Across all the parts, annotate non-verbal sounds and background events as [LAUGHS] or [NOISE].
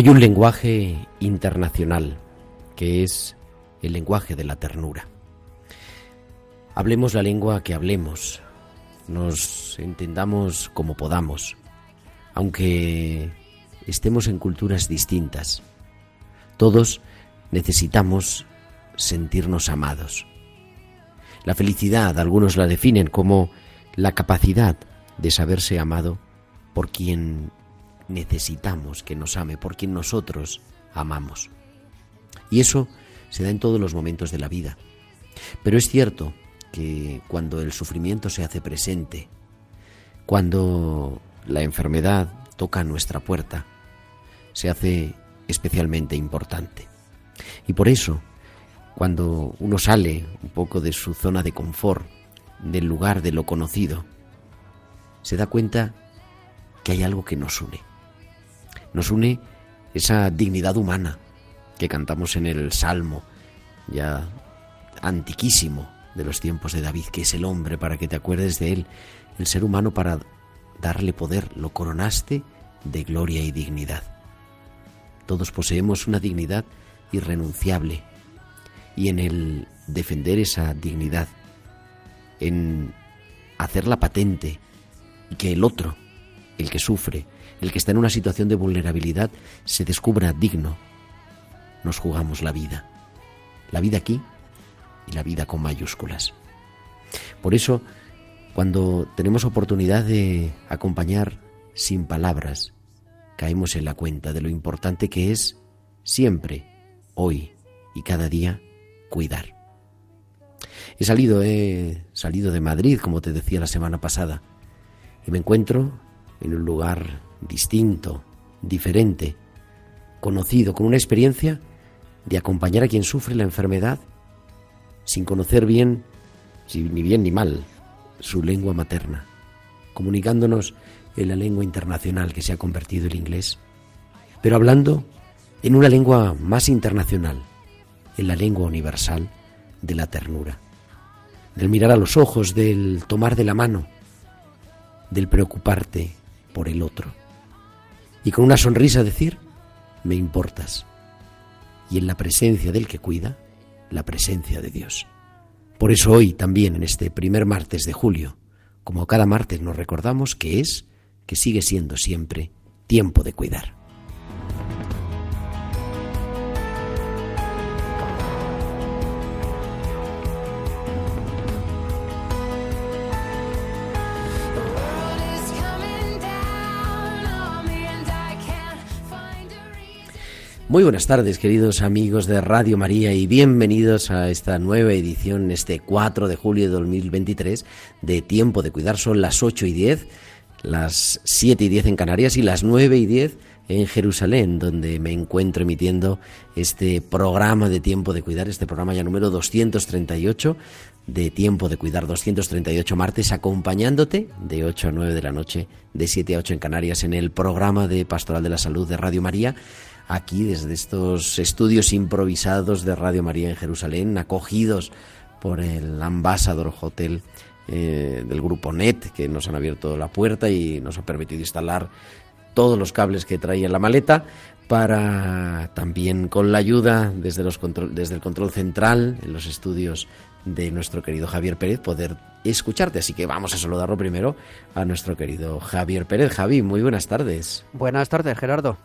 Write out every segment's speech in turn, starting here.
Hay un lenguaje internacional que es el lenguaje de la ternura. Hablemos la lengua que hablemos, nos entendamos como podamos, aunque estemos en culturas distintas. Todos necesitamos sentirnos amados. La felicidad, algunos la definen como la capacidad de saberse amado por quien necesitamos que nos ame, por quien nosotros amamos. Y eso se da en todos los momentos de la vida. Pero es cierto que cuando el sufrimiento se hace presente, cuando la enfermedad toca nuestra puerta, se hace especialmente importante. Y por eso, cuando uno sale un poco de su zona de confort, del lugar de lo conocido, se da cuenta que hay algo que nos une. Nos une esa dignidad humana que cantamos en el Salmo, ya antiquísimo de los tiempos de David, que es el hombre para que te acuerdes de él, el ser humano para darle poder, lo coronaste de gloria y dignidad. Todos poseemos una dignidad irrenunciable y en el defender esa dignidad, en hacerla patente y que el otro, el que sufre, el que está en una situación de vulnerabilidad, se descubra digno, nos jugamos la vida. La vida aquí y la vida con mayúsculas. Por eso, cuando tenemos oportunidad de acompañar sin palabras, caemos en la cuenta de lo importante que es siempre, hoy y cada día, cuidar. He salido, he salido de Madrid, como te decía la semana pasada, y me encuentro en un lugar distinto, diferente, conocido, con una experiencia de acompañar a quien sufre la enfermedad sin conocer bien, ni bien ni mal, su lengua materna, comunicándonos en la lengua internacional que se ha convertido el inglés, pero hablando en una lengua más internacional, en la lengua universal de la ternura, del mirar a los ojos, del tomar de la mano, del preocuparte por el otro. Y con una sonrisa decir, me importas. Y en la presencia del que cuida, la presencia de Dios. Por eso hoy también, en este primer martes de julio, como cada martes nos recordamos que es, que sigue siendo siempre, tiempo de cuidar. Muy buenas tardes, queridos amigos de Radio María, y bienvenidos a esta nueva edición, este 4 de julio de 2023, de Tiempo de Cuidar. Son las 8 y 10, las 7 y 10 en Canarias y las 9 y 10 en Jerusalén, donde me encuentro emitiendo este programa de Tiempo de Cuidar, este programa ya número 238 de Tiempo de Cuidar, 238 martes, acompañándote de 8 a 9 de la noche, de 7 a 8 en Canarias, en el programa de Pastoral de la Salud de Radio María, aquí desde estos estudios improvisados de Radio María en Jerusalén, acogidos por el Ambassador Hotel eh, del grupo NET, que nos han abierto la puerta y nos ha permitido instalar todos los cables que traía la maleta para también con la ayuda desde, los control, desde el control central en los estudios de nuestro querido Javier Pérez poder escucharte. Así que vamos a saludarlo primero a nuestro querido Javier Pérez. Javi, muy buenas tardes. Buenas tardes, Gerardo.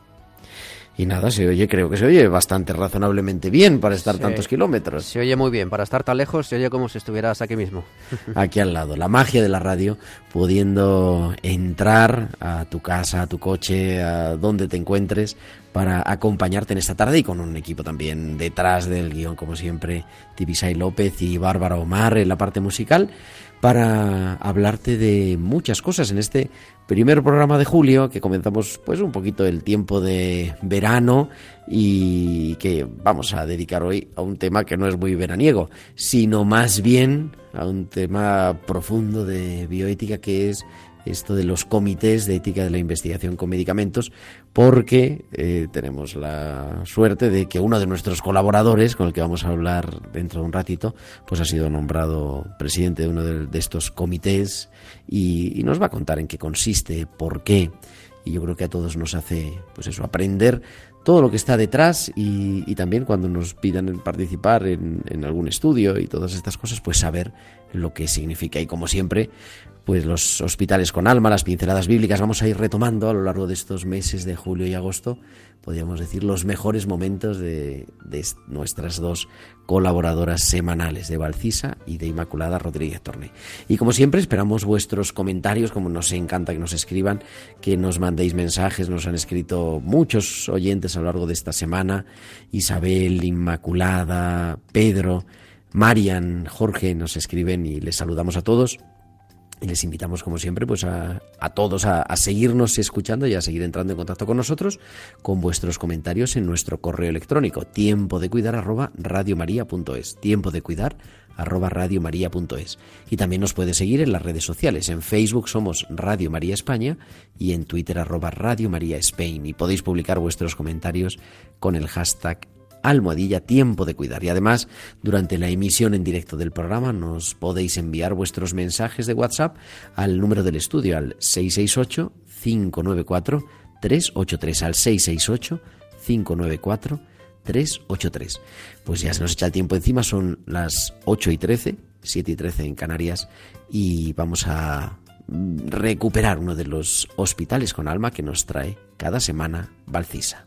Y nada, se oye, creo que se oye bastante razonablemente bien para estar tantos kilómetros. Se oye muy bien, para estar tan lejos se oye como si estuvieras aquí mismo. [LAUGHS] Aquí al lado, la magia de la radio, pudiendo entrar a tu casa, a tu coche, a donde te encuentres, para acompañarte en esta tarde y con un equipo también detrás del guion, como siempre, Tibisay López y Bárbara Omar en la parte musical, para hablarte de muchas cosas en este primer programa de julio, que comenzamos pues un poquito el tiempo de verano y que vamos a dedicar hoy a un tema que no es muy veraniego, sino más bien a un tema profundo de bioética que es esto de los comités de ética de la investigación con medicamentos, porque eh, tenemos la suerte de que uno de nuestros colaboradores, con el que vamos a hablar dentro de un ratito, pues ha sido nombrado presidente de uno de, estos comités y, y nos va a contar en qué consiste, por qué. Y yo creo que a todos nos hace, pues eso, aprender todo lo que está detrás y, también cuando nos pidan participar en algún estudio y todas estas cosas, pues saber lo que significa. Y como siempre, pues los hospitales con alma, las pinceladas bíblicas, vamos a ir retomando a lo largo de estos meses de julio y agosto, podríamos decir, los mejores momentos de, de est- nuestras dos colaboradoras semanales, de Valcisa y de Inmaculada Rodríguez Torne. Y como siempre, esperamos vuestros comentarios, como nos encanta que nos escriban, que nos mandéis mensajes, nos han escrito muchos oyentes a lo largo de esta semana, Isabel, Inmaculada, Pedro, Marian, Jorge, nos escriben y les saludamos a todos. Y les invitamos, como siempre, pues a, a todos a, a seguirnos escuchando y a seguir entrando en contacto con nosotros con vuestros comentarios en nuestro correo electrónico tiempo de cuidar arroba radiomaria.es tiempo de cuidar arroba radiomaria.es y también nos puede seguir en las redes sociales. En Facebook somos Radio María España y en Twitter arroba Radio María Spain. Y podéis publicar vuestros comentarios con el hashtag almohadilla tiempo de cuidar. Y además, durante la emisión en directo del programa nos podéis enviar vuestros mensajes de WhatsApp al número del estudio al 668-594-383 al 668-594-383. Pues ya se nos echa el tiempo encima, son las 8 y 13, 7 y 13 en Canarias y vamos a mm, recuperar uno de los hospitales con alma que nos trae cada semana Valcisa.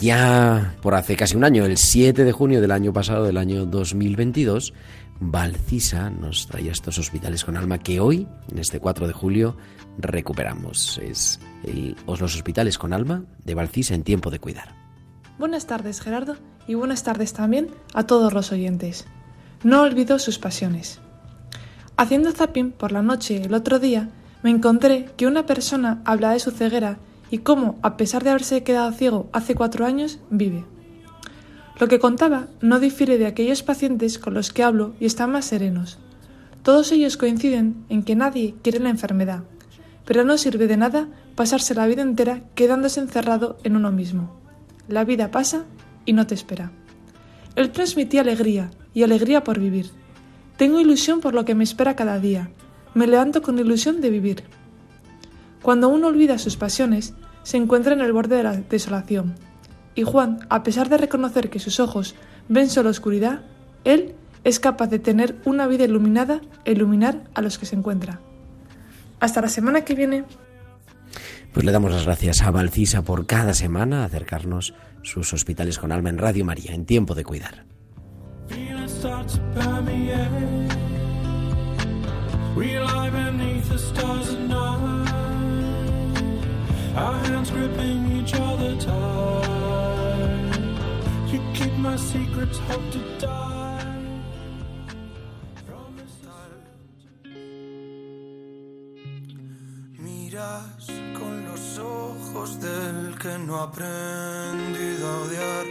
Allá, por hace casi un año, el 7 de junio del año pasado, del año 2022, Valcisa nos traía estos hospitales con alma que hoy, en este 4 de julio, recuperamos. Es el- los hospitales con alma de Valcisa en tiempo de cuidar. Buenas tardes, Gerardo, y buenas tardes también a todos los oyentes. No olvido sus pasiones. Haciendo zapping por la noche el otro día, me encontré que una persona habla de su ceguera y cómo, a pesar de haberse quedado ciego hace cuatro años, vive. Lo que contaba no difiere de aquellos pacientes con los que hablo y están más serenos. Todos ellos coinciden en que nadie quiere la enfermedad, pero no sirve de nada pasarse la vida entera quedándose encerrado en uno mismo. La vida pasa y no te espera. Él transmitía alegría y alegría por vivir. Tengo ilusión por lo que me espera cada día. Me levanto con ilusión de vivir. Cuando uno olvida sus pasiones, se encuentra en el borde de la desolación. Y Juan, a pesar de reconocer que sus ojos ven solo oscuridad, él es capaz de tener una vida iluminada e iluminar a los que se encuentra. Hasta la semana que viene. Pues le damos las gracias a Valcisa por cada semana acercarnos sus hospitales con alma en Radio María, en tiempo de cuidar. Feelings start to permeate. We lie beneath the stars at night. Our hands gripping each other tight. You keep my secrets, hope to die. Con los ojos del que no aprendido a odiar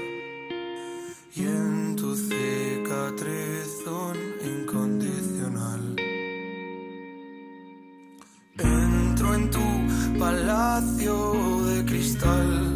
y en tu cicatriz un palacio de cristal.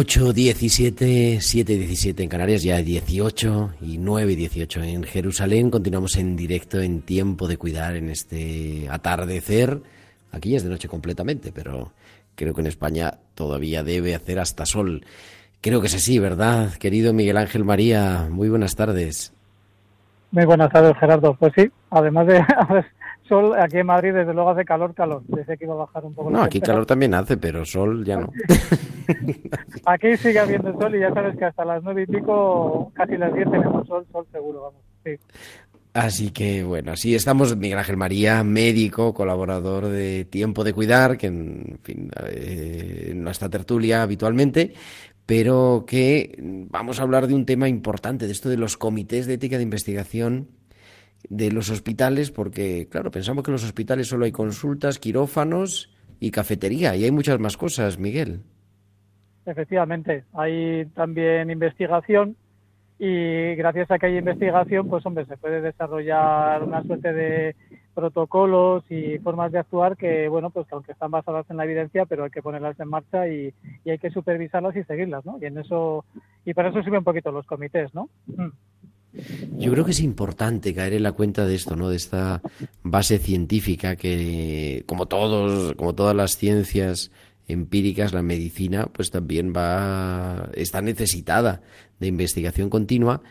8, 17, 7, 17 en Canarias, ya 18 y 9, 18 en Jerusalén. Continuamos en directo en Tiempo de Cuidar en este atardecer. Aquí es de noche completamente, pero creo que en España todavía debe hacer hasta sol. Creo que es así, ¿verdad? Querido Miguel Ángel María, muy buenas tardes. Muy buenas tardes, Gerardo. Pues sí, además de [LAUGHS] sol, aquí en Madrid desde luego hace calor, calor. Desde que iba a bajar un poco No, aquí calor también hace, pero sol ya no. [LAUGHS] Aquí sigue habiendo sol y ya sabes que hasta las nueve y pico, casi las diez tenemos sol, sol seguro, vamos. Sí. Así que bueno, así estamos. Miguel Ángel María, médico, colaborador de Tiempo de Cuidar, que en fin, eh, no está tertulia habitualmente, pero que vamos a hablar de un tema importante, de esto de los comités de ética de investigación de los hospitales, porque claro, pensamos que en los hospitales solo hay consultas, quirófanos y cafetería, y hay muchas más cosas, Miguel. Efectivamente, hay también investigación y gracias a que hay investigación, pues hombre, se puede desarrollar una suerte de protocolos y formas de actuar que, bueno, pues que aunque están basadas en la evidencia, pero hay que ponerlas en marcha y, y hay que supervisarlas y seguirlas, ¿no? Y en eso, y para eso sirven un poquito los comités, ¿no? Mm. Yo creo que es importante caer en la cuenta de esto, ¿no? De esta base científica que, como todos, como todas las ciencias empíricas, la medicina, pues también va, está necesitada de investigación continua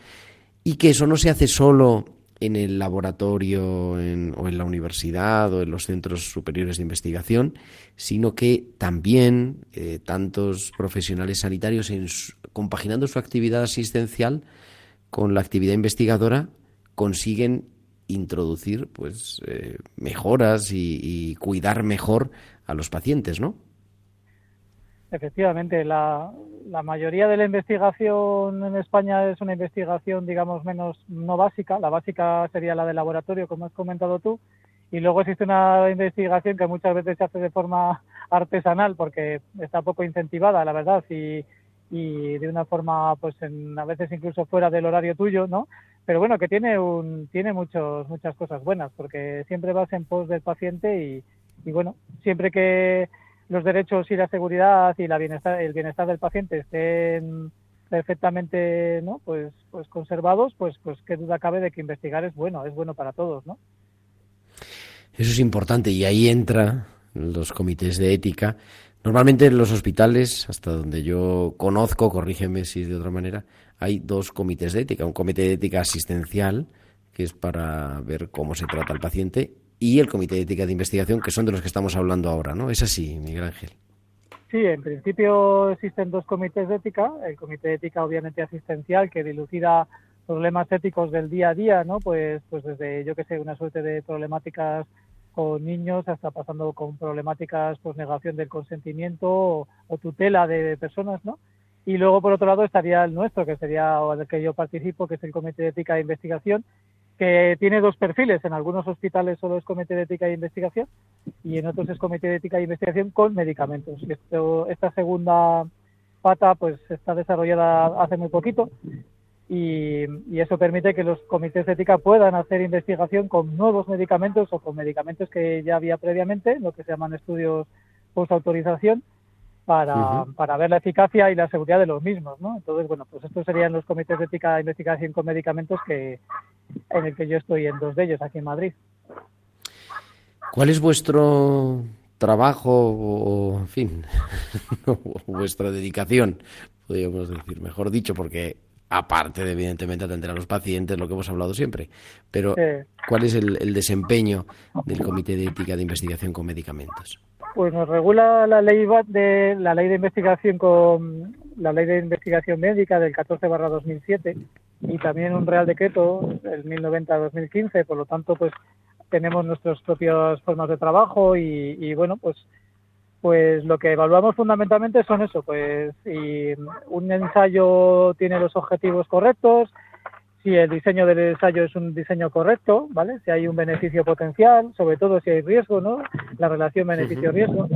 y que eso no se hace solo en el laboratorio en- o en la universidad o en los centros superiores de investigación, sino que también eh, tantos profesionales sanitarios, en compaginando su actividad asistencial con la actividad investigadora, consiguen introducir pues eh, mejoras y, cuidar mejor a los pacientes, ¿no? Efectivamente, la, la mayoría de la investigación en España es una investigación, digamos, menos no básica. La básica sería la de laboratorio, como has comentado tú. Y luego existe una investigación que muchas veces se hace de forma artesanal porque está poco incentivada, la verdad, y, y de una forma, pues, en, a veces incluso fuera del horario tuyo, ¿no? Pero bueno, que tiene un, tiene muchos, muchas cosas buenas porque siempre vas en pos del paciente y, y bueno, siempre que los derechos y la seguridad y la bienestar, el bienestar del paciente estén perfectamente no pues pues conservados pues pues qué duda cabe de que investigar es bueno es bueno para todos no Eso es importante y ahí entra los comités de ética. Normalmente en los hospitales, hasta donde yo conozco, corrígeme si es de otra manera, hay dos comités de ética. Un comité de ética asistencial, que es para ver cómo se trata al paciente, y el comité de ética de investigación, que son de los que estamos hablando ahora, ¿no? Es así, Miguel Ángel. Sí, en principio existen dos comités de ética. El comité de ética, obviamente, asistencial, que dilucida problemas éticos del día a día, ¿no? Pues, pues desde, yo que sé, una suerte de problemáticas con niños hasta pasando con problemáticas, pues negación del consentimiento o, tutela de personas, ¿no? Y luego, por otro lado, estaría el nuestro, que sería el que yo participo, que es el Comité de Ética e Investigación, que tiene dos perfiles. En algunos hospitales solo es Comité de Ética e Investigación y en otros es Comité de Ética e Investigación con medicamentos. Esta segunda pata pues está desarrollada hace muy poquito y, y, eso permite que los comités de ética puedan hacer investigación con nuevos medicamentos o con medicamentos que ya había previamente, lo que se llaman estudios post-autorización, para, uh -huh. para ver la eficacia y la seguridad de los mismos, ¿no? Entonces, bueno, pues estos serían los comités de ética de investigación con medicamentos que en el que yo estoy en dos de ellos aquí en Madrid. ¿Cuál es vuestro trabajo o, en fin, [LAUGHS] vuestra dedicación, podríamos decir, mejor dicho, porque aparte de evidentemente atender a los pacientes, lo que hemos hablado siempre, pero sí. ¿cuál es el, el desempeño del Comité de Ética de Investigación con Medicamentos? pues nos regula la ley de la ley de investigación con la ley de investigación médica del 14 barra 2007 y también un real decreto el 1090 2015 por lo tanto pues tenemos nuestras propias formas de trabajo y, y bueno pues pues lo que evaluamos fundamentalmente son eso pues si un ensayo tiene los objetivos correctos si el diseño del ensayo es un diseño correcto, ¿vale? Si hay un beneficio potencial, sobre todo si hay riesgo, ¿no? La relación beneficio-riesgo.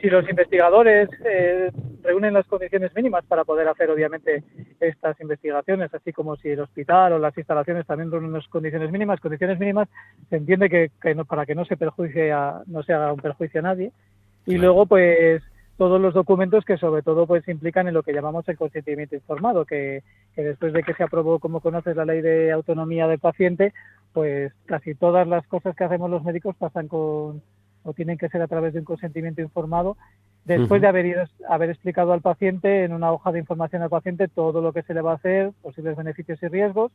Si los investigadores eh, reúnen las condiciones mínimas para poder hacer, obviamente, estas investigaciones, así como si el hospital o las instalaciones también reúnen las condiciones mínimas, condiciones mínimas, se entiende que, no, para que no se perjuicie, a, no se haga un perjuicio a nadie. Y claro. luego, pues, todos los documentos que sobre todo pues implican en lo que llamamos el consentimiento informado, que, que, después de que se aprobó, como conoces, la ley de autonomía del paciente, pues casi todas las cosas que hacemos los médicos pasan con o tienen que ser a través de un consentimiento informado después uh -huh. de haber, ido, haber explicado al paciente en una hoja de información al paciente todo lo que se le va a hacer, posibles beneficios y riesgos.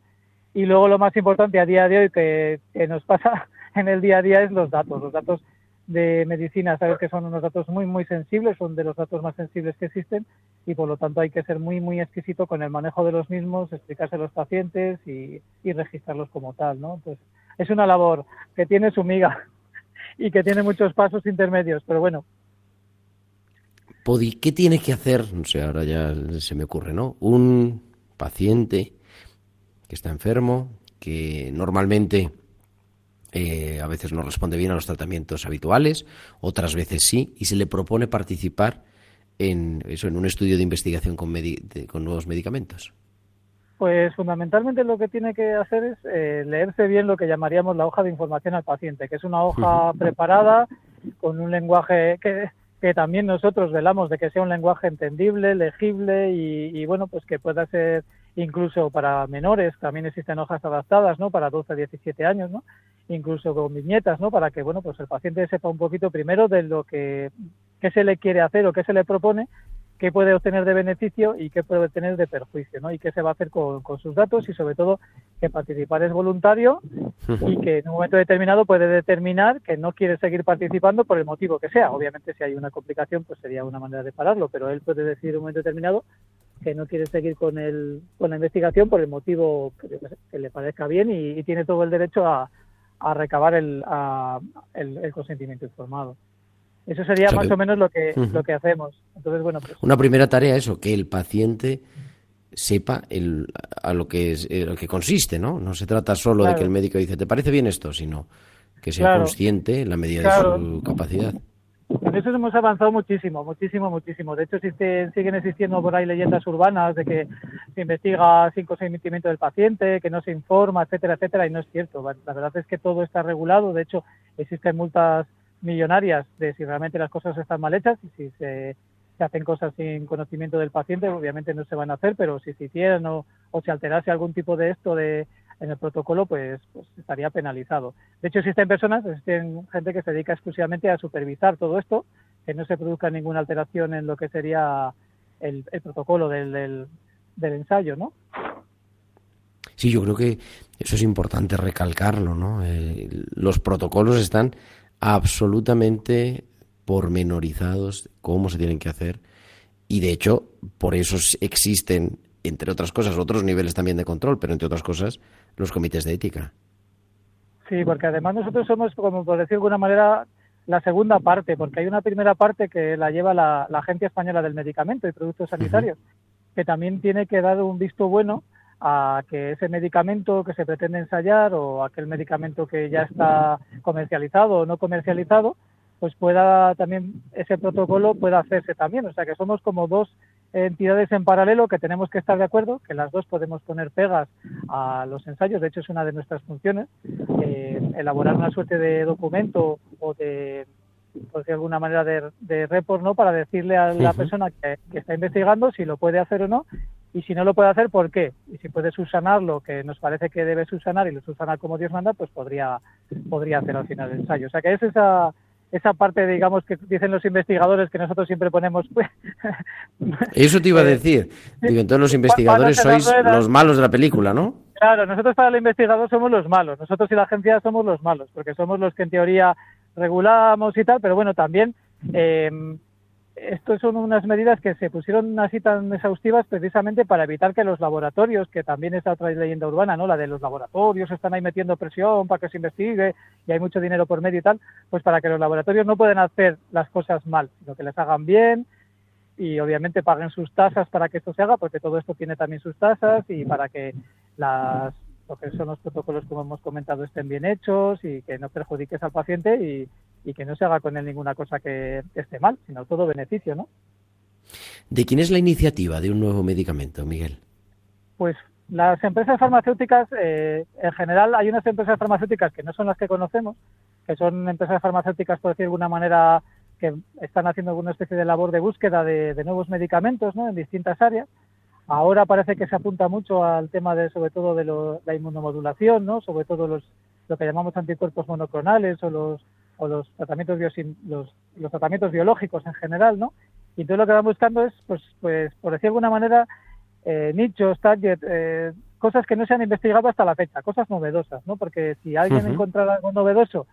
Y luego lo más importante a día de hoy que, que nos pasa [LAUGHS] en el día a día es los datos. Los datos de medicina, sabes que son unos datos muy, muy sensibles, son de los datos más sensibles que existen y por lo tanto hay que ser muy, muy exquisito con el manejo de los mismos, explicarse a los pacientes y, y registrarlos como tal, ¿no? Pues es una labor que tiene su miga [LAUGHS] y que tiene muchos pasos intermedios, pero bueno. Podi, ¿qué tiene que hacer? No sé, ahora ya se me ocurre, ¿no? Un paciente que está enfermo, que normalmente eh, a veces no responde bien a los tratamientos habituales, otras veces sí, y se le propone participar en eso, en un estudio de investigación con, de, con nuevos medicamentos. Pues fundamentalmente lo que tiene que hacer es eh, leerse bien lo que llamaríamos la hoja de información al paciente, que es una hoja preparada con un lenguaje que, que, también nosotros velamos de que sea un lenguaje entendible, legible y, y bueno, pues que pueda ser incluso para menores, también existen hojas adaptadas, ¿no? Para 12 a 17 años, ¿no? Incluso con viñetas, ¿no? Para que, bueno, pues el paciente sepa un poquito primero de lo que, qué se le quiere hacer o qué se le propone, qué puede obtener de beneficio y qué puede obtener de perjuicio, ¿no? Y qué se va a hacer con, con sus datos y sobre todo que participar es voluntario y que en un momento determinado puede determinar que no quiere seguir participando por el motivo que sea. Obviamente si hay una complicación pues sería una manera de pararlo, pero él puede decir en un momento determinado que no quiere seguir con el con la investigación por el motivo que, que le parezca bien y, y, tiene todo el derecho a, a recabar el, a, el, el, consentimiento informado. Eso sería más o menos lo que, uh -huh. lo que hacemos. Entonces, bueno, pues, Una primera tarea, eso, que el paciente sepa el, a lo que, es, eh, lo que consiste, ¿no? No se trata solo claro. de que el médico dice, ¿te parece bien esto? Sino que sea claro. consciente en la medida claro. de su capacidad. En eso hemos avanzado muchísimo, muchísimo, muchísimo. De hecho, existe, siguen existiendo por ahí leyendas urbanas de que se investiga sin consentimiento del paciente, que no se informa, etcétera, etcétera, y no es cierto. La verdad es que todo está regulado. De hecho, existen multas millonarias de si realmente las cosas están mal hechas y si se, se hacen cosas sin conocimiento del paciente, obviamente no se van a hacer, pero si se hicieran o, o se alterase algún tipo de esto de en el protocolo, pues, pues estaría penalizado. De hecho, existen personas, existen gente que se dedica exclusivamente a supervisar todo esto, que no se produzca ninguna alteración en lo que sería el, protocolo del, del, ensayo, ¿no? Sí, yo creo que eso es importante recalcarlo, ¿no? Los protocolos están absolutamente pormenorizados, cómo se tienen que hacer, y de hecho, por eso existen entre otras cosas, otros niveles también de control, pero entre otras cosas, los comités de ética. Sí, porque además nosotros somos, como por decir de alguna manera, la segunda parte, porque hay una primera parte que la lleva la, la Agencia Española del Medicamento y Productos Sanitarios, que también tiene que dar un visto bueno a que ese medicamento que se pretende ensayar o aquel medicamento que ya está comercializado o no comercializado, pues pueda también ese protocolo pueda hacerse también. O sea que somos como dos entidades en paralelo que tenemos que estar de acuerdo, que las dos podemos poner pegas a los ensayos. De hecho, es una de nuestras funciones, eh, elaborar una suerte de documento o de, por de alguna manera, de, de report, ¿no? Para decirle a la persona que, que está investigando si lo puede hacer o no y si no lo puede hacer, ¿por qué? Y si puede subsanar lo que nos parece que debe subsanar y lo subsanar como Dios manda, pues podría, podría hacer al final el ensayo. O sea que es esa, esa parte, digamos, que dicen los investigadores que nosotros siempre ponemos. Pues, Eso te iba a Eh, decir. Digo, entonces los investigadores sois los malos de la película, ¿no? Claro, nosotros para el investigador somos los malos, nosotros y la agencia somos los malos, porque somos los que en teoría regulamos y tal, pero bueno, también eh, estos son unas medidas que se pusieron así tan exhaustivas precisamente para evitar que los laboratorios, que también es otra leyenda urbana, ¿no? La de los laboratorios están ahí metiendo presión para que se investigue y hay mucho dinero por medio y tal, pues para que los laboratorios no puedan hacer las cosas mal, sino que les hagan bien y obviamente paguen sus tasas para que esto se haga, porque todo esto tiene también sus tasas y para que las lo que son los protocolos, como hemos comentado, estén bien hechos y que no perjudiques al paciente y, y que no se haga con él ninguna cosa que esté mal, sino todo beneficio, ¿no? ¿De quién es la iniciativa de un nuevo medicamento, Miguel? Pues las empresas farmacéuticas, eh, en general, hay unas empresas farmacéuticas que no son las que conocemos, que son empresas farmacéuticas, por decir de alguna manera, que están haciendo alguna especie de labor de búsqueda de, de nuevos medicamentos ¿no? en distintas áreas. Ahora parece que se apunta mucho al tema de, sobre todo, de lo- la inmunomodulación, ¿no? sobre todo los, lo que llamamos anticuerpos monoclonales o los, o los tratamientos biosim- los, los tratamientos biológicos en general, ¿no? Y entonces lo que van buscando es, pues, pues por decir de alguna manera, eh, nichos, target, eh, cosas que no se han investigado hasta la fecha, cosas novedosas, ¿no? Porque si alguien Ujú. encontrara algo novedoso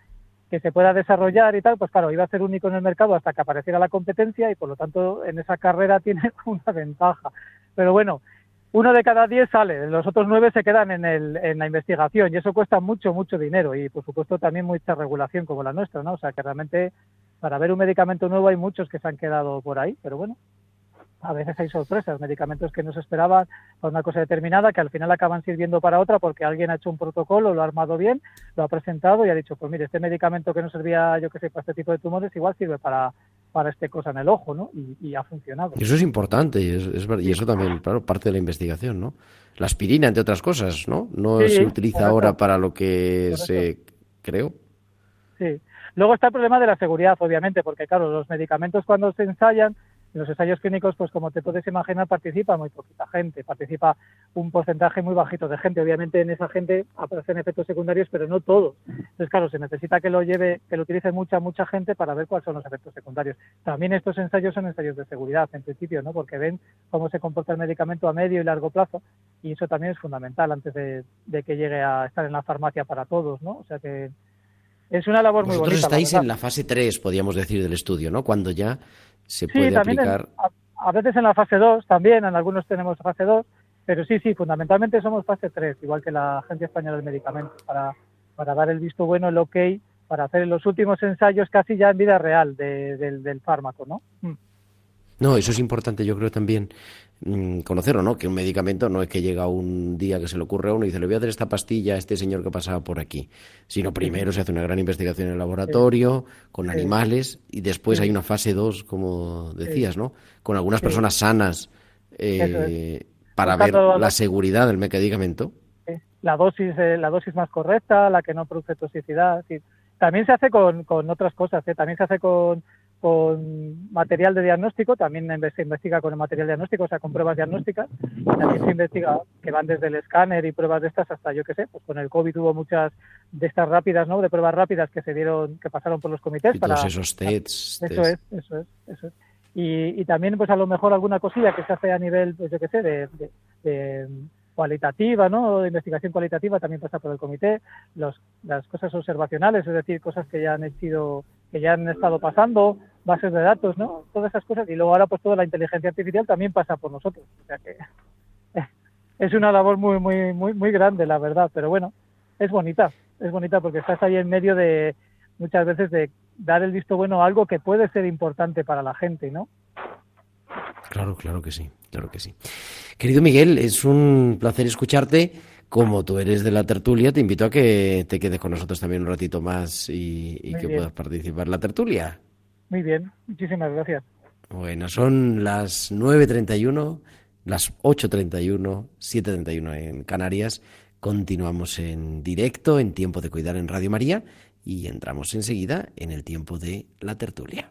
que se pueda desarrollar y tal, pues claro, iba a ser único en el mercado hasta que apareciera la competencia y por lo tanto en esa carrera [LAUGHS] tiene una ventaja. Pero bueno, uno de cada diez sale, los otros nueve se quedan en, el, en la investigación y eso cuesta mucho, mucho dinero y por supuesto también mucha regulación como la nuestra, ¿no? O sea que realmente para ver un medicamento nuevo hay muchos que se han quedado por ahí, pero bueno, a veces hay sorpresas, medicamentos que no se esperaban para una cosa determinada, que al final acaban sirviendo para otra porque alguien ha hecho un protocolo, lo ha armado bien, lo ha presentado y ha dicho, pues mire, este medicamento que no servía, yo que sé, para este tipo de tumores, igual sirve para, para este cosa en el ojo, ¿no? Y, y ha funcionado. Eso es importante y, es- y eso también, claro, parte de la investigación, ¿no? La aspirina, entre otras cosas, ¿no? No Sí, se utiliza correcto. ahora para lo que Correcto. se creó. Sí. Luego está el problema de la seguridad, obviamente, porque claro, los medicamentos cuando se ensayan, en los ensayos clínicos, pues como te puedes imaginar, participa muy poquita gente, participa un porcentaje muy bajito de gente. Obviamente en esa gente aparecen efectos secundarios, pero no todos. Entonces, claro, se necesita que lo lleve, que lo utilice mucha, mucha gente para ver cuáles son los efectos secundarios. También estos ensayos son ensayos de seguridad, en principio, ¿no? Porque ven cómo se comporta el medicamento a medio y largo plazo, y eso también es fundamental antes de, de que llegue a estar en la farmacia para todos, ¿no? O sea que es una labor muy Vosotros bonita. la estáis en la fase 3, podríamos decir, del estudio, ¿no? Cuando ya se Sí, puede en- a veces en la fase 2 también, en algunos tenemos fase 2, pero sí, sí, fundamentalmente somos fase 3, igual que la Agencia Española del Medicamento, para, para dar el visto bueno, el ok, para hacer los últimos ensayos casi ya en vida real de- del, del fármaco, ¿no? Mm. No, eso es importante, yo creo también mm, conocerlo, ¿no? Que un medicamento no es que llega un día que se le ocurre a uno y dice, le voy a dar esta pastilla a este señor que pasaba por aquí, sino primero se hace una gran investigación en el laboratorio, con animales, y después hay una fase 2, como decías, ¿no? Con algunas personas sanas eh, para ver la seguridad del medicamento. La dosis eh, la dosis más correcta, la que no produce toxicidad. sí. También se hace con, con otras cosas, ¿eh? también se hace con, con material de diagnóstico, también se investiga con el material diagnóstico, o sea, con pruebas diagnósticas, también se investiga que van desde el escáner y pruebas de estas hasta, yo qué sé, pues con el COVID hubo muchas de estas rápidas, ¿no? De pruebas rápidas que se dieron, que pasaron por los comités Y para, todos esos tests. eso test. es, eso es, eso es. Y, y también, pues a lo mejor alguna cosilla que se hace a nivel, pues yo qué sé, de, de- de, mm, cualitativa, ¿no? De investigación cualitativa también pasa por el comité. Los, las cosas observacionales, es decir, cosas que ya han sido, que ya han estado pasando, bases de datos, ¿no? Todas esas cosas. Y luego ahora, pues toda la inteligencia artificial también pasa por nosotros. O sea que [LAUGHS] es una labor muy, muy, muy, muy grande, la verdad. Pero bueno, es bonita. es bonita porque estás ahí en medio de muchas veces de dar el visto bueno a algo que puede ser importante para la gente, ¿no? Claro, claro que sí, claro que sí. Querido Miguel, es un placer escucharte. Como tú eres de la tertulia, te invito a que te quedes con nosotros también un ratito más y, que bien. puedas participar en la tertulia. Muy bien, muchísimas gracias. Bueno, son las 9.31, las 8.31, 7.31 en Canarias. Continuamos en directo, en Tiempo de Cuidar en Radio María y entramos enseguida en el tiempo de la tertulia.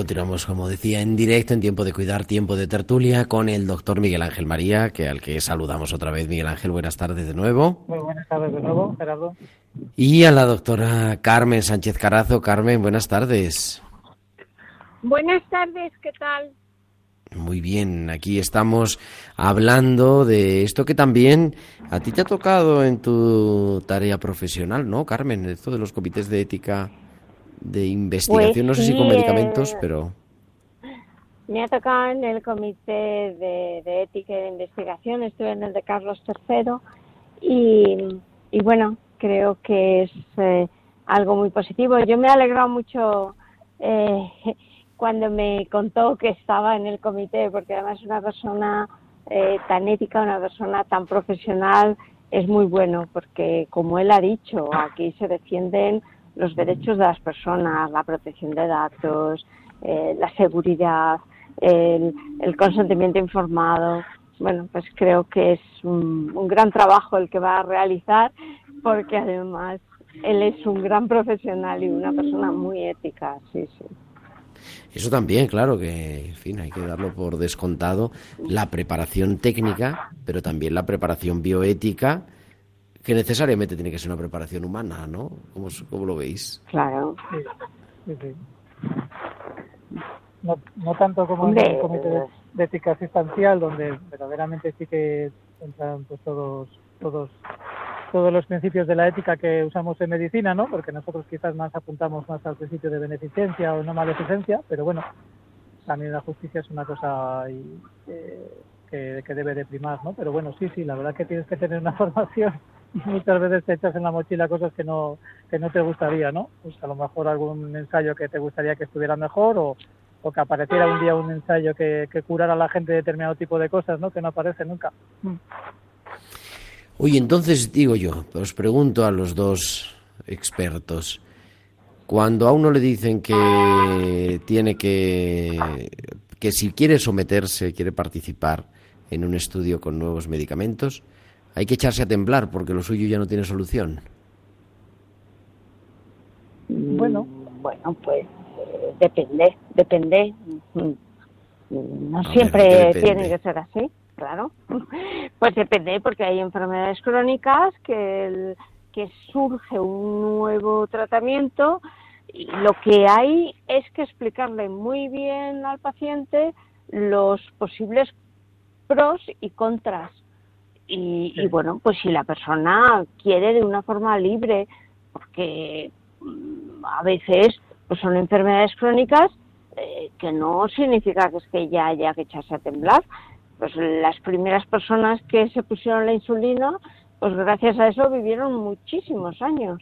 Continuamos, como decía, en directo, en tiempo de cuidar, tiempo de tertulia, con el doctor Miguel Ángel María, que al que saludamos otra vez. Miguel Ángel, buenas tardes de nuevo. Muy buenas tardes de nuevo, Gerardo. Y a la doctora Carmen Sánchez Carazo. Carmen, buenas tardes. Buenas tardes, ¿qué tal? Muy bien, aquí estamos hablando de esto que también a ti te ha tocado en tu tarea profesional, ¿no, Carmen? Esto de los comités de ética de investigación, Pues no sé si con medicamentos, eh, pero... Me ha tocado en el Comité de, de Ética y de Investigación, estuve en el de Carlos III y, y bueno, creo que es eh, algo muy positivo. Yo me he alegrado mucho eh, [LAUGHS] cuando me contó que estaba en el comité, porque además una persona eh, tan ética, una persona tan profesional, es muy bueno, porque como él ha dicho, aquí se defienden los derechos de las personas, la protección de datos, eh, la seguridad, el, el consentimiento informado. Bueno, pues creo que es un, un gran trabajo el que va a realizar, porque además él es un gran profesional y una persona muy ética, sí, sí. Eso también, claro, que, en fin, hay que darlo por descontado. La preparación técnica, pero también la preparación bioética, que necesariamente tiene que ser una preparación humana, ¿no? ¿Cómo, cómo lo veis? Claro. Sí, sí, sí. No, no tanto como en el comité de, de ética asistencial, donde verdaderamente sí que entran pues todos, todos, todos los principios de la ética que usamos en medicina, ¿no? Porque nosotros quizás más apuntamos más al principio de beneficencia o no maleficencia, pero bueno, también la justicia es una cosa y, eh, que, que debe de primar, ¿no? Pero bueno, sí, sí, la verdad que tienes que tener una [LAUGHS] formación muchas veces te echas en la mochila cosas que no que no te gustaría, ¿no? Pues a lo mejor algún ensayo que te gustaría que estuviera mejor o, o que apareciera un día un ensayo que, que curara a la gente determinado tipo de cosas, ¿no? Que no aparece nunca. Mm. Oye, entonces digo yo, os pregunto a los dos expertos, cuando a uno le dicen que tiene que, que si quiere someterse, quiere participar en un estudio con nuevos medicamentos, hay que echarse a temblar porque lo suyo ya no tiene solución. Bueno. Bueno, pues eh, depende, depende. No A siempre tiene que ser así, claro. [LAUGHS] Pues depende, porque hay enfermedades crónicas que, el- que surge un nuevo tratamiento y lo que hay es que explicarle muy bien al paciente los posibles pros y contras. Y, y bueno, pues si la persona quiere de una forma libre, porque mm, a veces pues son enfermedades crónicas eh, que no significa que es que ya haya que echarse a temblar. Pues las primeras personas que se pusieron la insulina, pues gracias a eso vivieron muchísimos años.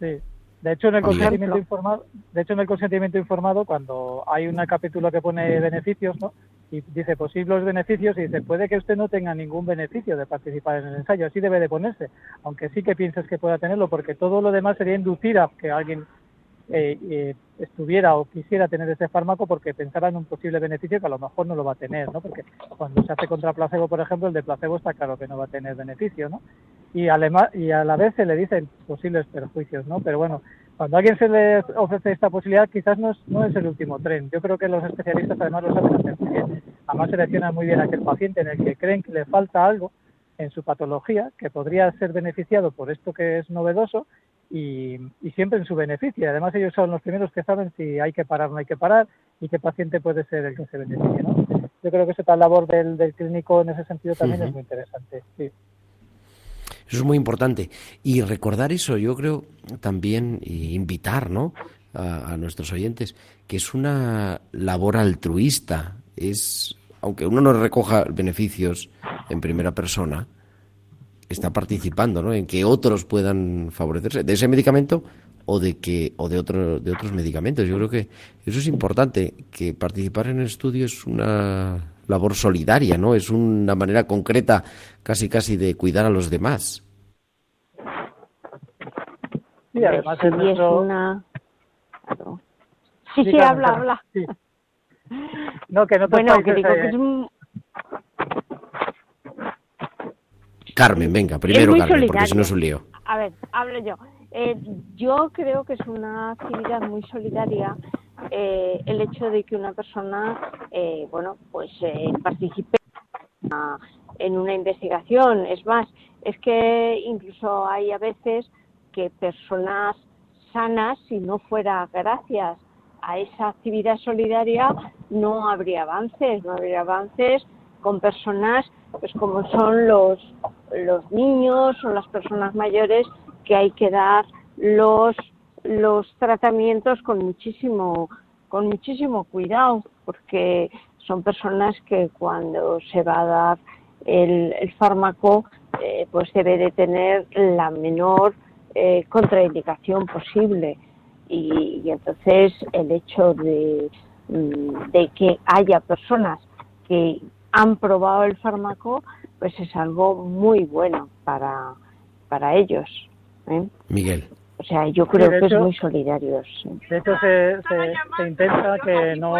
Sí. De hecho, en el consentimiento informado, de hecho, en el consentimiento informado, cuando hay un capítulo que pone beneficios, ¿no? Y dice posibles beneficios y dice puede que usted no tenga ningún beneficio de participar en el ensayo, así debe de ponerse, aunque sí que pienses que pueda tenerlo, porque todo lo demás sería inducir a que alguien eh, eh, estuviera o quisiera tener ese fármaco porque pensara en un posible beneficio que a lo mejor no lo va a tener, ¿no? Porque cuando se hace contra placebo, por ejemplo, el de placebo está claro que no va a tener beneficio, ¿no? Y, alema- y a la vez se le dicen posibles perjuicios, ¿no? Pero bueno, cuando a alguien se le ofrece esta posibilidad, quizás no es, no es el último tren. Yo creo que los especialistas además lo saben hacer muy bien. Además seleccionan muy bien aquel paciente en el que creen que le falta algo en su patología que podría ser beneficiado por esto que es novedoso y, y siempre en su beneficio. Además ellos son los primeros que saben si hay que parar o no hay que parar y qué paciente puede ser el que se beneficie. ¿no? Yo creo que esa labor del, del clínico en ese sentido también es muy interesante. Sí. Eso es muy importante. Y recordar eso, yo creo también y invitar ¿no? a, a nuestros oyentes, que es una labor altruista. Es, aunque uno no recoja beneficios en primera persona, está participando ¿no? en que otros puedan favorecerse de ese medicamento o de que o de otro, de otros medicamentos. Yo creo que eso es importante, que participar en el estudio es una labor solidaria, ¿no? Es una manera concreta casi casi de cuidar a los demás. Sí, además Sí, es nuestro... una... claro. Sí, sí, habla, habla. sí. No, que en otros Bueno, que digo que es un- Carmen, venga, primero Carmen, porque si no es un lío. A ver, hablo yo. Eh, yo creo que es una actividad muy solidaria eh, el hecho de que una persona, eh, bueno, pues eh, participe en una investigación. Es más, es que incluso hay a veces que personas sanas, si no fuera gracias a esa actividad solidaria, no habría avances, no habría avances con personas, pues como son los, los niños o las personas mayores, que hay que dar los, los tratamientos con muchísimo, con muchísimo cuidado, porque son personas que cuando se va a dar el, el fármaco, eh, pues debe de tener la menor eh, contraindicación posible. Y, y entonces el hecho de, mm, de que haya personas que han probado el fármaco, pues es algo muy bueno para, para ellos. ¿eh? Miguel. O sea, yo creo de que es hecho- muy solidario. sí. De hecho, se, se, se intenta que no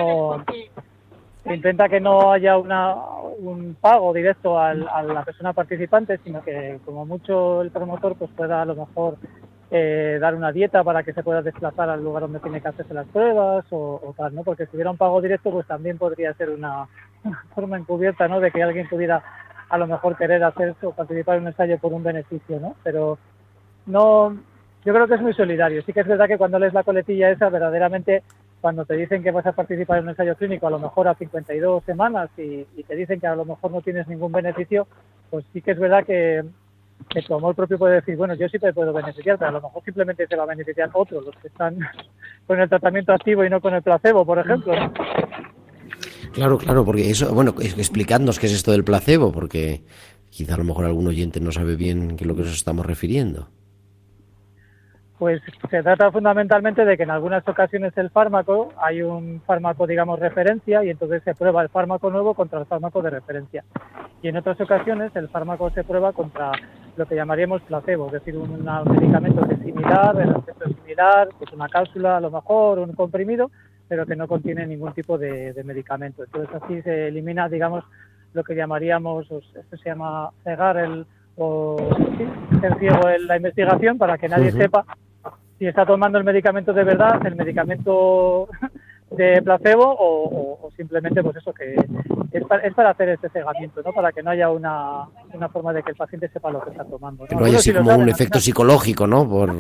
se intenta que no haya una, un pago directo al- a la persona participante, sino que como mucho el promotor pues pueda a lo mejor eh, dar una dieta para que se pueda desplazar al lugar donde tiene que hacerse las pruebas o, o tal, ¿no? Porque si hubiera un pago directo pues también podría ser una [LAUGHS] forma encubierta, ¿no? De que alguien pudiera a lo mejor querer hacer o participar en un ensayo por un beneficio, ¿no? Pero no, yo creo que es muy solidario. Sí que es verdad que cuando lees la coletilla esa, verdaderamente, cuando te dicen que vas a participar en un ensayo clínico a lo mejor a 52 semanas y, te dicen que a lo mejor no tienes ningún beneficio, pues sí que es verdad que, que tu amor propio puede decir, bueno, yo sí te puedo beneficiar, pero a lo mejor simplemente se va a beneficiar otros, los que están [LAUGHS] con el tratamiento activo y no con el placebo, por ejemplo. Claro, claro, porque eso, bueno, explicadnos qué es esto del placebo, porque quizá a lo mejor algún oyente no sabe bien qué es lo que nos estamos refiriendo. Pues se trata fundamentalmente de que en algunas ocasiones el fármaco, hay un fármaco, digamos, referencia y entonces se prueba el fármaco nuevo contra el fármaco de referencia. Y en otras ocasiones el fármaco se prueba contra lo que llamaríamos placebo, es decir, un un medicamento que es similar, el efecto es similar, pues una cápsula a lo mejor, un comprimido, pero que no contiene ningún tipo de, de medicamento. Entonces así se elimina, digamos, lo que llamaríamos, o esto se llama cegar el, o sí, ser ciego en la investigación para que nadie sepa si está tomando el medicamento de verdad, el medicamento [LAUGHS] de placebo o, o- o simplemente pues eso que es para, es para hacer este cegamiento, ¿no? Para que no haya una, una forma de que el paciente sepa lo que está tomando. ¿no? Que no haya así como un efecto psicológico, ¿no? Por...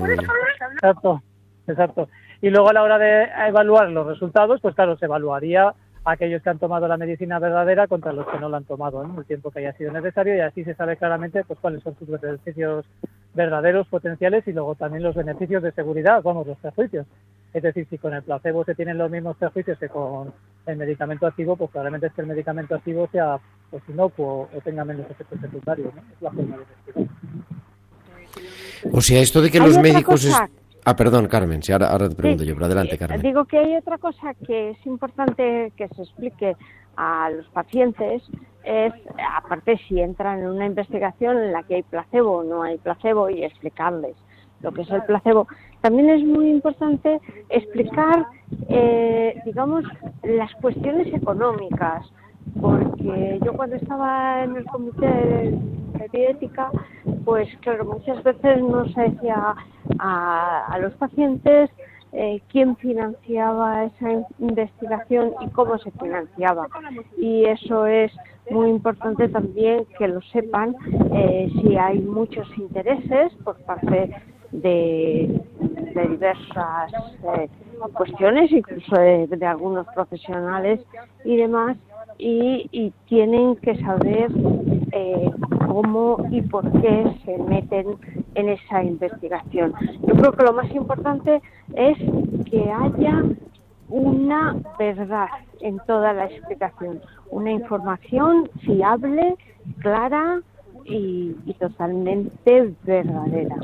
Exacto, exacto. Y luego a la hora de evaluar los resultados, pues claro, se evaluaría a aquellos que han tomado la medicina verdadera contra los que no la han tomado en el tiempo que haya sido necesario y así se sabe claramente pues cuáles son sus beneficios verdaderos, potenciales y luego también los beneficios de seguridad, vamos, los prejuicios. Es decir, si con el placebo se tienen los mismos prejuicios que con el medicamento activo, pues probablemente es que el medicamento activo sea pues inocuo o tenga menos efectos secundarios, ¿no? Es la forma de investigar. O sea, esto de que los médicos... cosa. Ah, perdón, Carmen, si ahora, ahora te pregunto Sí, yo, pero adelante, eh, Carmen. Digo que hay otra cosa que es importante que se explique a los pacientes, es, aparte si entran en una investigación en la que hay placebo o no hay placebo, y explicarles. lo que es el placebo, también es muy importante explicar, eh, digamos, las cuestiones económicas, porque yo cuando estaba en el comité de bioética, pues claro, muchas veces no se decía a, a los pacientes eh, quién financiaba esa investigación y cómo se financiaba. Y eso es muy importante también que lo sepan eh, si hay muchos intereses por parte de, diversas eh, cuestiones, incluso de algunos profesionales y demás, y, y tienen que saber eh, cómo y por qué se meten en esa investigación. Yo creo que lo más importante es que haya una verdad en toda la explicación, una información fiable, clara y, y totalmente verdadera.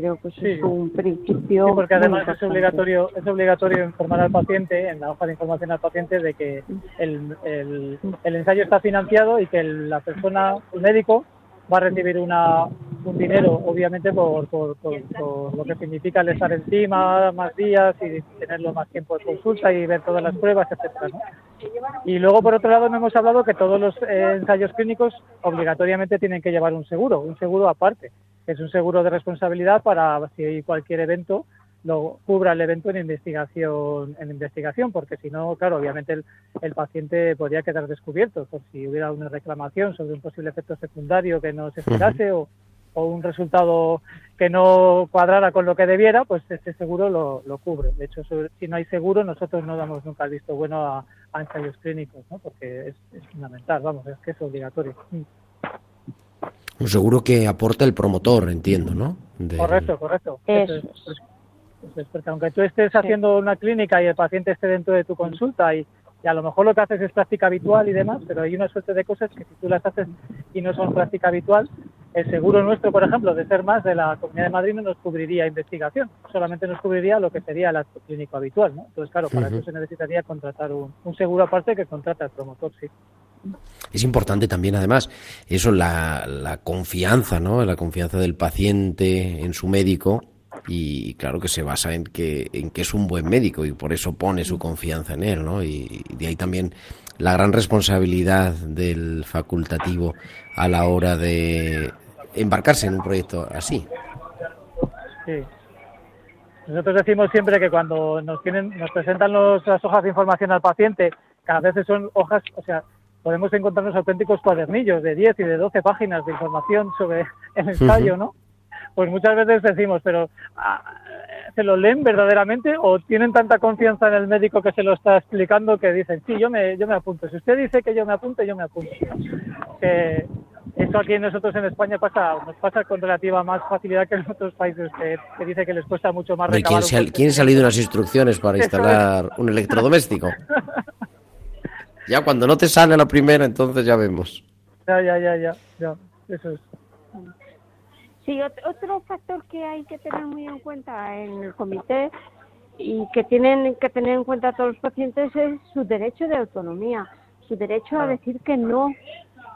Creo que eso Sí. es un principio. Sí, porque además es obligatorio, es obligatorio informar al paciente, en la hoja de información al paciente, de que el, el, el ensayo está financiado y que el- la persona, el médico, va a recibir una, un dinero, obviamente, por, por, por, por lo que significa el estar encima más días y tenerlo más tiempo de consulta y ver todas las pruebas, etcétera, ¿no? Y luego, por otro lado, no hemos hablado que todos los eh, ensayos clínicos obligatoriamente tienen que llevar un seguro, un seguro aparte, que es un seguro de responsabilidad para si hay cualquier evento lo cubra el evento en investigación, en investigación, porque si no, claro, obviamente el, el paciente podría quedar descubierto por si hubiera una reclamación sobre un posible efecto secundario que no se esperase o, o un resultado que no cuadrara con lo que debiera, pues ese seguro lo, lo cubre. De hecho, sobre- si no hay seguro, nosotros no damos nunca el visto bueno a, a ensayos clínicos, ¿no? porque es, es fundamental, vamos, es que es obligatorio. Un seguro que aporta el promotor, entiendo, ¿no? Del- Correcto, correcto. Eso Eso es. Eso es, porque aunque tú estés haciendo una clínica y el paciente esté dentro de tu consulta y, y a lo mejor lo que haces es práctica habitual y demás, pero hay una suerte de cosas que si tú las haces y no son práctica habitual, el seguro nuestro, por ejemplo, de ser más de la Comunidad de Madrid no nos cubriría investigación, solamente nos cubriría lo que sería el acto clínico habitual, ¿no? Entonces, claro, para eso se necesitaría contratar un, un seguro aparte que contrata el promotor, sí. Es importante también, además, eso, la, la confianza, ¿no? La confianza del paciente en su médico y claro que se basa en que, en que es un buen médico y por eso pone su confianza en él, ¿no? Y, y de ahí también la gran responsabilidad del facultativo a la hora de embarcarse en un proyecto así. Sí. Nosotros decimos siempre que cuando nos tienen, nos presentan los- las hojas de información al paciente, cada vez son hojas, o sea, podemos encontrarnos auténticos cuadernillos de 10 y de 12 páginas de información sobre el ensayo, ¿no? Pues muchas veces decimos, pero ah, ¿se lo leen verdaderamente o tienen tanta confianza en el médico que se lo está explicando que dicen, sí, yo me, yo me apunto. Si usted dice que yo me apunto, yo me apunto. Que eso aquí nosotros en España pasa, nos pasa con relativa más facilidad que en otros países que, que dice que les cuesta mucho más recabar ¿quién, se quién se ha leído unas instrucciones para instalar un electrodoméstico? Ya cuando no te sale la primera, entonces ya vemos. Ya, ya, ya, ya, ya, eso es. Sí, ot- otro factor que hay que tener muy en cuenta en el comité y que tienen que tener en cuenta todos los pacientes es su derecho de autonomía, su derecho a decir que no,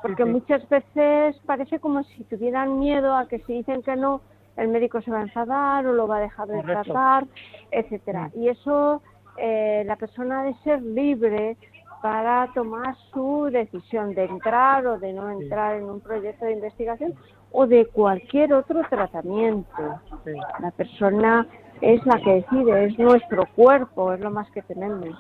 porque muchas veces parece como si tuvieran miedo a que si dicen que no, el médico se va a enfadar o lo va a dejar de Correcto. tratar, etcétera. Y eso eh, la persona ha de ser libre para tomar su decisión de entrar o de no entrar en un proyecto de investigación o de cualquier otro tratamiento. La persona es la que decide, es nuestro cuerpo, es lo más que tenemos.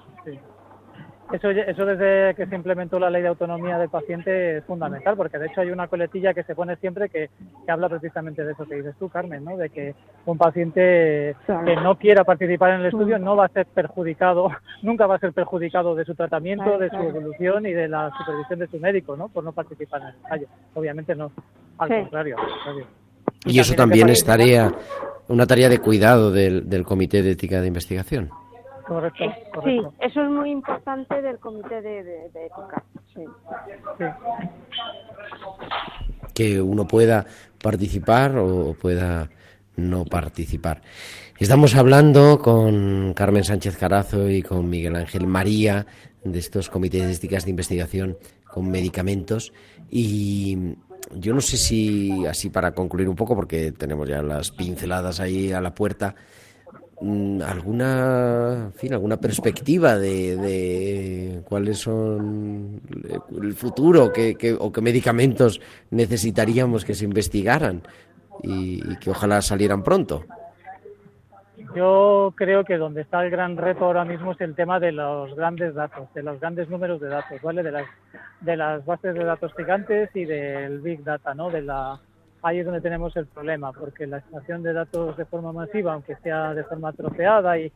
Eso, eso desde que se implementó la ley de autonomía del paciente es fundamental, porque de hecho hay una coletilla que se pone siempre que, que habla precisamente de eso que dices tú, Carmen, ¿no? de que un paciente que no quiera participar en el estudio no va a ser perjudicado, [LAUGHS] nunca va a ser perjudicado de su tratamiento, de su evolución y de la supervisión de su médico, ¿no? por no participar en el ensayo. Obviamente no, al Sí. contrario. al contrario. Y eso también es tarea, una tarea de cuidado del, del Comité de Ética de Investigación. Correcto, Sí, correcto. eso es muy importante del comité de, de- de ética. Sí. Sí. que uno pueda participar o pueda no participar. Estamos hablando con Carmen Sánchez Carazo y con Miguel Ángel María de estos comités de éticas de investigación con medicamentos y yo no sé si, así para concluir un poco, porque tenemos ya las pinceladas ahí a la puerta, alguna, en fin, alguna perspectiva de, de cuáles son el futuro que, que- o qué medicamentos necesitaríamos que se investigaran y, y que ojalá salieran pronto. Yo creo que donde está el gran reto ahora mismo es el tema de los grandes datos, de los grandes números de datos, ¿vale? De las, de las bases de datos gigantes y del Big Data, ¿no? De la, ahí es donde tenemos el problema, porque la extracción de datos de forma masiva, aunque sea de forma troceada y,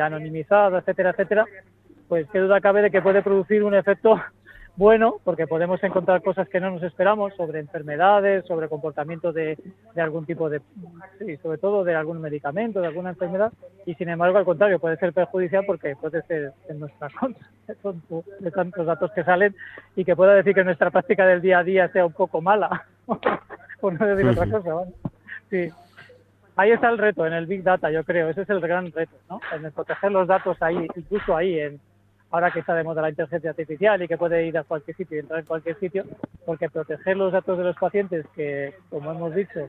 anonimizada, etcétera, etcétera, pues qué duda cabe de que puede producir un efecto bueno, porque podemos encontrar cosas que no nos esperamos sobre enfermedades, sobre comportamiento de, de algún tipo de, sí, sobre todo de algún medicamento, de alguna enfermedad, y sin embargo, al contrario, puede ser perjudicial porque puede ser en nuestra contra [LAUGHS] de tantos datos que salen y que pueda decir que nuestra práctica del día a día sea un poco mala, [LAUGHS] por no decir otra cosa. ¿vale? Sí. Ahí está el reto, en el Big Data, yo creo. Ese es el gran reto, ¿no? En el proteger los datos ahí, incluso ahí, en, ahora que está de moda la inteligencia artificial y que puede ir a cualquier sitio y entrar en cualquier sitio, porque proteger los datos de los pacientes que, como hemos dicho,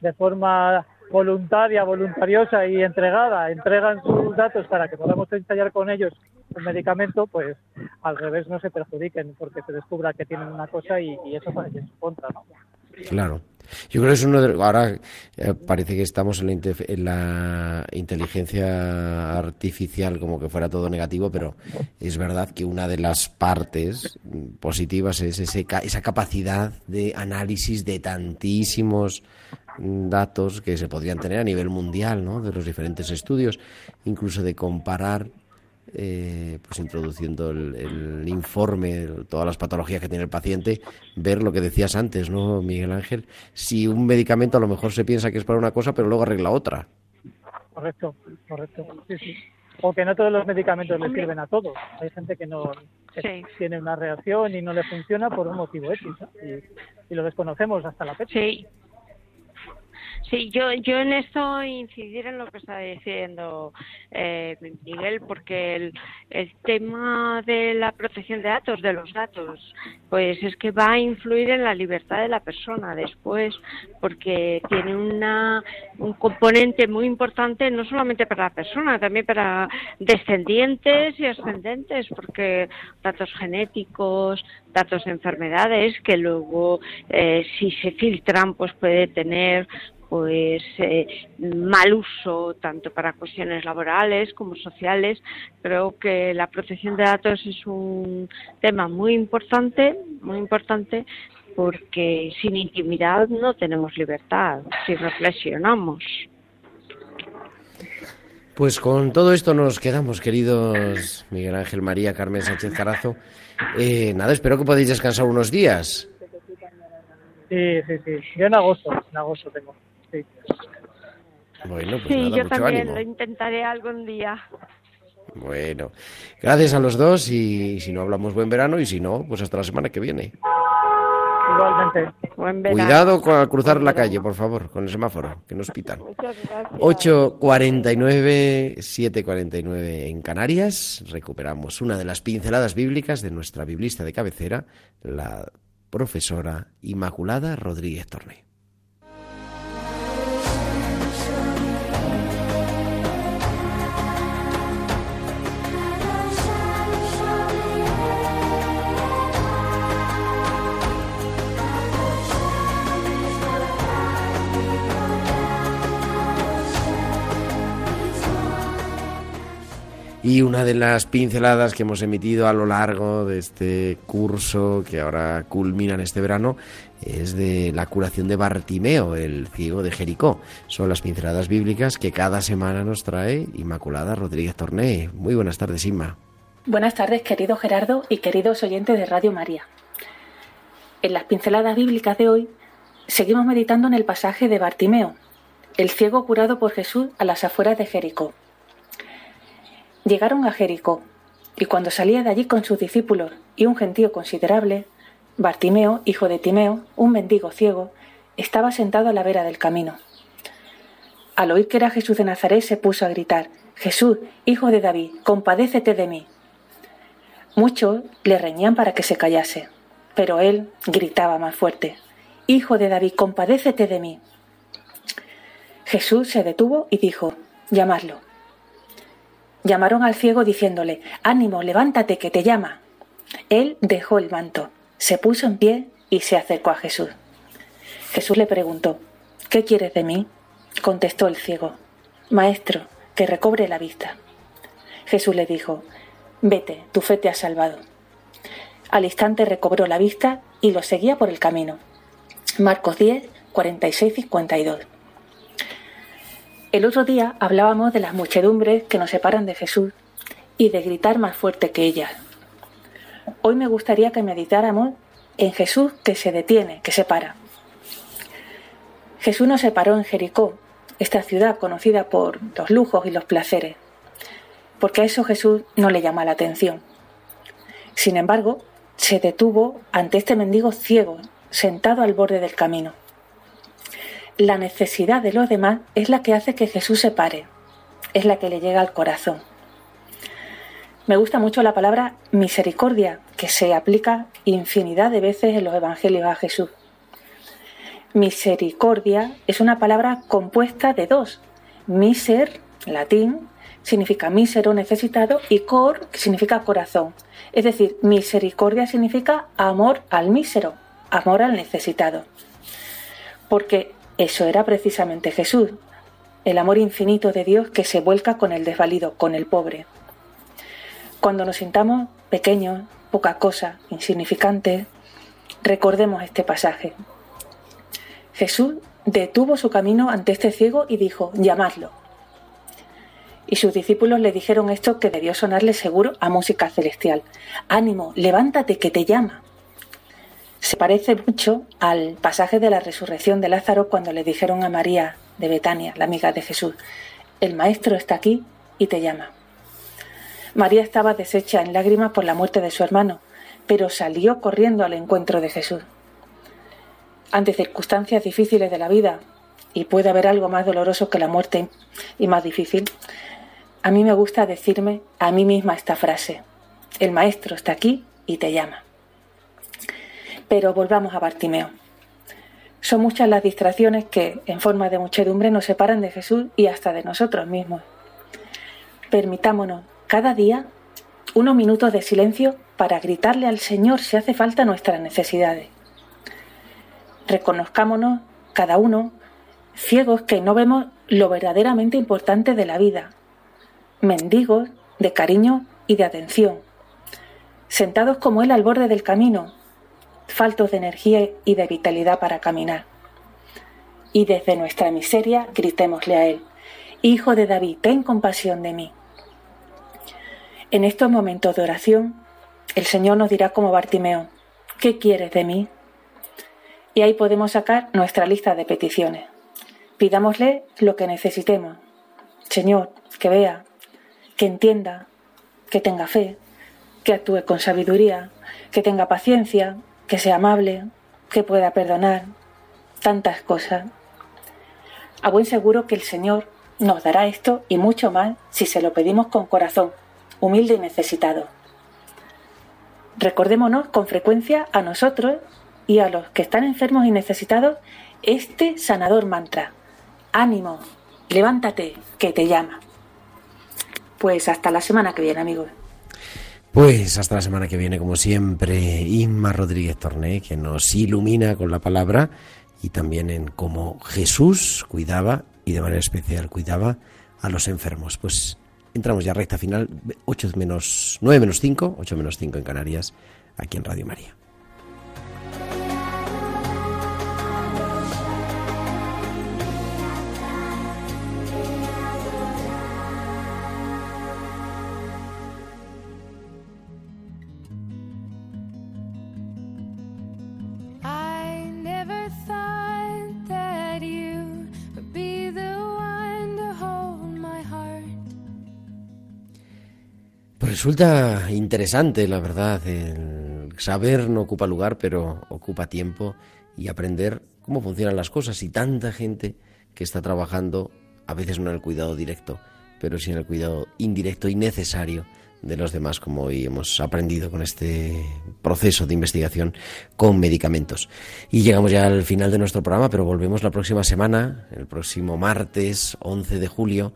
de forma voluntaria, voluntariosa y entregada, entregan sus datos para que podamos ensayar con ellos un medicamento, pues al revés no se perjudiquen porque se descubra que tienen una cosa y, y eso parece en su contra, ¿no? Claro. Yo creo que es uno de ahora eh, parece que estamos en la, en la inteligencia artificial como que fuera todo negativo, pero es verdad que una de las partes positivas es ese, esa capacidad de análisis de tantísimos datos que se podrían tener a nivel mundial, ¿no? De los diferentes estudios, incluso de comparar eh, pues introduciendo el, el informe, todas las patologías que tiene el paciente, ver lo que decías antes, ¿no, Miguel Ángel? Si un medicamento a lo mejor se piensa que es para una cosa, pero luego arregla otra. Correcto, correcto. Sí, sí. O que no todos los medicamentos le sirven a todos. Hay gente que no que Sí. tiene una reacción y no le funciona por un motivo X. ¿no? Y, y lo desconocemos hasta la fecha. Sí. Sí, yo, yo en esto incidir en lo que está diciendo eh, Miguel, porque el, el tema de la protección de datos, de los datos, pues es que va a influir en la libertad de la persona después, porque tiene una, un componente muy importante no solamente para la persona, también para descendientes y ascendentes, porque datos genéticos, datos de enfermedades que luego eh, si se filtran pues puede tener pues eh, mal uso tanto para cuestiones laborales como sociales. Creo que la protección de datos es un tema muy importante, muy importante porque sin intimidad no tenemos libertad si reflexionamos. Pues con todo esto nos quedamos, queridos Miguel Ángel María, Carmen Sánchez Carazo. Eh, nada, espero que podáis descansar unos días. Sí, sí, sí. Yo en agosto, en agosto tengo. Sí. Bueno, pues Sí, nada, yo mucho también ánimo. lo intentaré algún día. Bueno, gracias a los dos y si no hablamos buen verano y si no, pues hasta la semana que viene. Igualmente. Buen verano. Cuidado con al cruzar la calle, por favor, con el semáforo, que nos pitan. Muchas gracias. 8.49, 7.49 en Canarias. Recuperamos una de las pinceladas bíblicas de nuestra biblista de cabecera, la profesora Inmaculada Rodríguez Torné. Y una de las pinceladas que hemos emitido a lo largo de este curso que ahora culmina en este verano es de la curación de Bartimeo, el ciego de Jericó. Son las pinceladas bíblicas que cada semana nos trae Inmaculada Rodríguez Torné. Muy buenas tardes, Inma. Buenas tardes, querido Gerardo y queridos oyentes de Radio María. En las pinceladas bíblicas de hoy seguimos meditando en el pasaje de Bartimeo, el ciego curado por Jesús a las afueras de Jericó. Llegaron a Jericó, y cuando salía de allí con sus discípulos y un gentío considerable, Bartimeo, hijo de Timeo, un mendigo ciego, estaba sentado a la vera del camino. Al oír que era Jesús de Nazaret, se puso a gritar, Jesús, hijo de David, compadécete de mí. Muchos le reñían para que se callase, pero él gritaba más fuerte, Hijo de David, compadécete de mí. Jesús se detuvo y dijo, llamadlo. Llamaron al ciego diciéndole, ánimo, levántate, que te llama. Él dejó el manto, se puso en pie y se acercó a Jesús. Jesús le preguntó, ¿qué quieres de mí? Contestó el ciego, Maestro, que recobre la vista. Jesús le dijo, Vete, tu fe te ha salvado. Al instante recobró la vista y lo seguía por el camino. Marcos 10, 46 y 52. El otro día hablábamos de las muchedumbres que nos separan de Jesús y de gritar más fuerte que ellas. Hoy me gustaría que meditáramos en Jesús que se detiene, que se para. Jesús no se paró en Jericó, esta ciudad conocida por los lujos y los placeres, porque a eso Jesús no le llama la atención. Sin embargo, se detuvo ante este mendigo ciego, sentado al borde del camino. La necesidad de los demás es la que hace que Jesús se pare, es la que le llega al corazón. Me gusta mucho la palabra misericordia, que se aplica infinidad de veces en los evangelios a Jesús. Misericordia es una palabra compuesta de dos. Miser, latín, significa mísero, necesitado, y cor, que significa corazón. Es decir, misericordia significa amor al mísero, amor al necesitado. Porque eso era precisamente Jesús, el amor infinito de Dios que se vuelca con el desvalido, con el pobre. Cuando nos sintamos pequeños, poca cosa, insignificantes, recordemos este pasaje. Jesús detuvo su camino ante este ciego y dijo, llamadlo. Y sus discípulos le dijeron esto que debió sonarle seguro a música celestial. Ánimo, levántate que te llama. Se parece mucho al pasaje de la resurrección de Lázaro cuando le dijeron a María de Betania, la amiga de Jesús, el Maestro está aquí y te llama. María estaba deshecha en lágrimas por la muerte de su hermano, pero salió corriendo al encuentro de Jesús. Ante circunstancias difíciles de la vida, y puede haber algo más doloroso que la muerte y más difícil, a mí me gusta decirme a mí misma esta frase. El maestro está aquí y te llama. Pero volvamos a Bartimeo. Son muchas las distracciones que, en forma de muchedumbre, nos separan de Jesús y hasta de nosotros mismos. Permitámonos cada día unos minutos de silencio para gritarle al Señor si hace falta nuestras necesidades. Reconozcámonos, cada uno, ciegos que no vemos lo verdaderamente importante de la vida, mendigos de cariño y de atención, sentados como él al borde del camino, faltos de energía y de vitalidad para caminar. Y desde nuestra miseria gritémosle a él, Hijo de David, ten compasión de mí. En estos momentos de oración, el Señor nos dirá como Bartimeo, ¿qué quieres de mí? Y ahí podemos sacar nuestra lista de peticiones. Pidámosle lo que necesitemos. Señor, que vea, que entienda, que tenga fe, que actúe con sabiduría, que tenga paciencia, que sea amable, que pueda perdonar, tantas cosas. A buen seguro que el Señor nos dará esto y mucho más si se lo pedimos con corazón, humilde y necesitado. Recordémonos con frecuencia a nosotros y a los que están enfermos y necesitados este sanador mantra. Ánimo, levántate, que te llama. Pues hasta la semana que viene, amigos. Pues hasta la semana que viene, como siempre, Inma Rodríguez Torné, que nos ilumina con la palabra y también en cómo Jesús cuidaba y de manera especial cuidaba a los enfermos. Pues entramos ya recta final, 8 menos, 9 menos 5, 8 menos 5 en Canarias, aquí en Radio María. Resulta interesante, la verdad, el saber no ocupa lugar, pero ocupa tiempo y aprender cómo funcionan las cosas y tanta gente que está trabajando, a veces no en el cuidado directo, pero sin el cuidado indirecto y necesario de los demás, como hoy hemos aprendido con este proceso de investigación con medicamentos. Y llegamos ya al final de nuestro programa, pero volvemos la próxima semana, el próximo martes 11 de julio,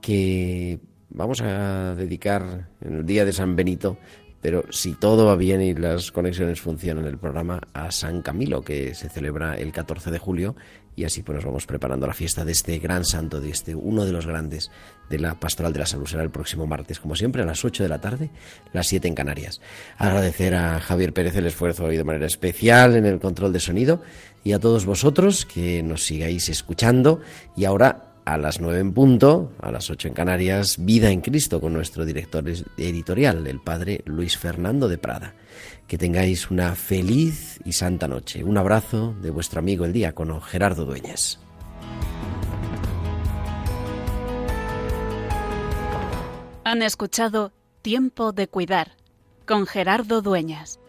que vamos a dedicar en el día de San Benito pero si todo va bien y las conexiones funcionan, el programa a San Camilo, que se celebra el 14 de julio, y así pues nos vamos preparando la fiesta de este gran santo, de este uno de los grandes de la Pastoral de la Salud. Será el próximo martes, como siempre, a las 8 de la tarde, las 7 en Canarias. Agradecer a Javier Pérez el esfuerzo hoy de manera especial en el control de sonido y a todos vosotros que nos sigáis escuchando. Y ahora a las 9 en punto, a las 8 en Canarias, Vida en Cristo con nuestro director editorial, el padre Luis Fernando de Prada. Que tengáis una feliz y santa noche. Un abrazo de vuestro amigo el diácono Gerardo Dueñas. Han escuchado Tiempo de Cuidar con Gerardo Dueñas.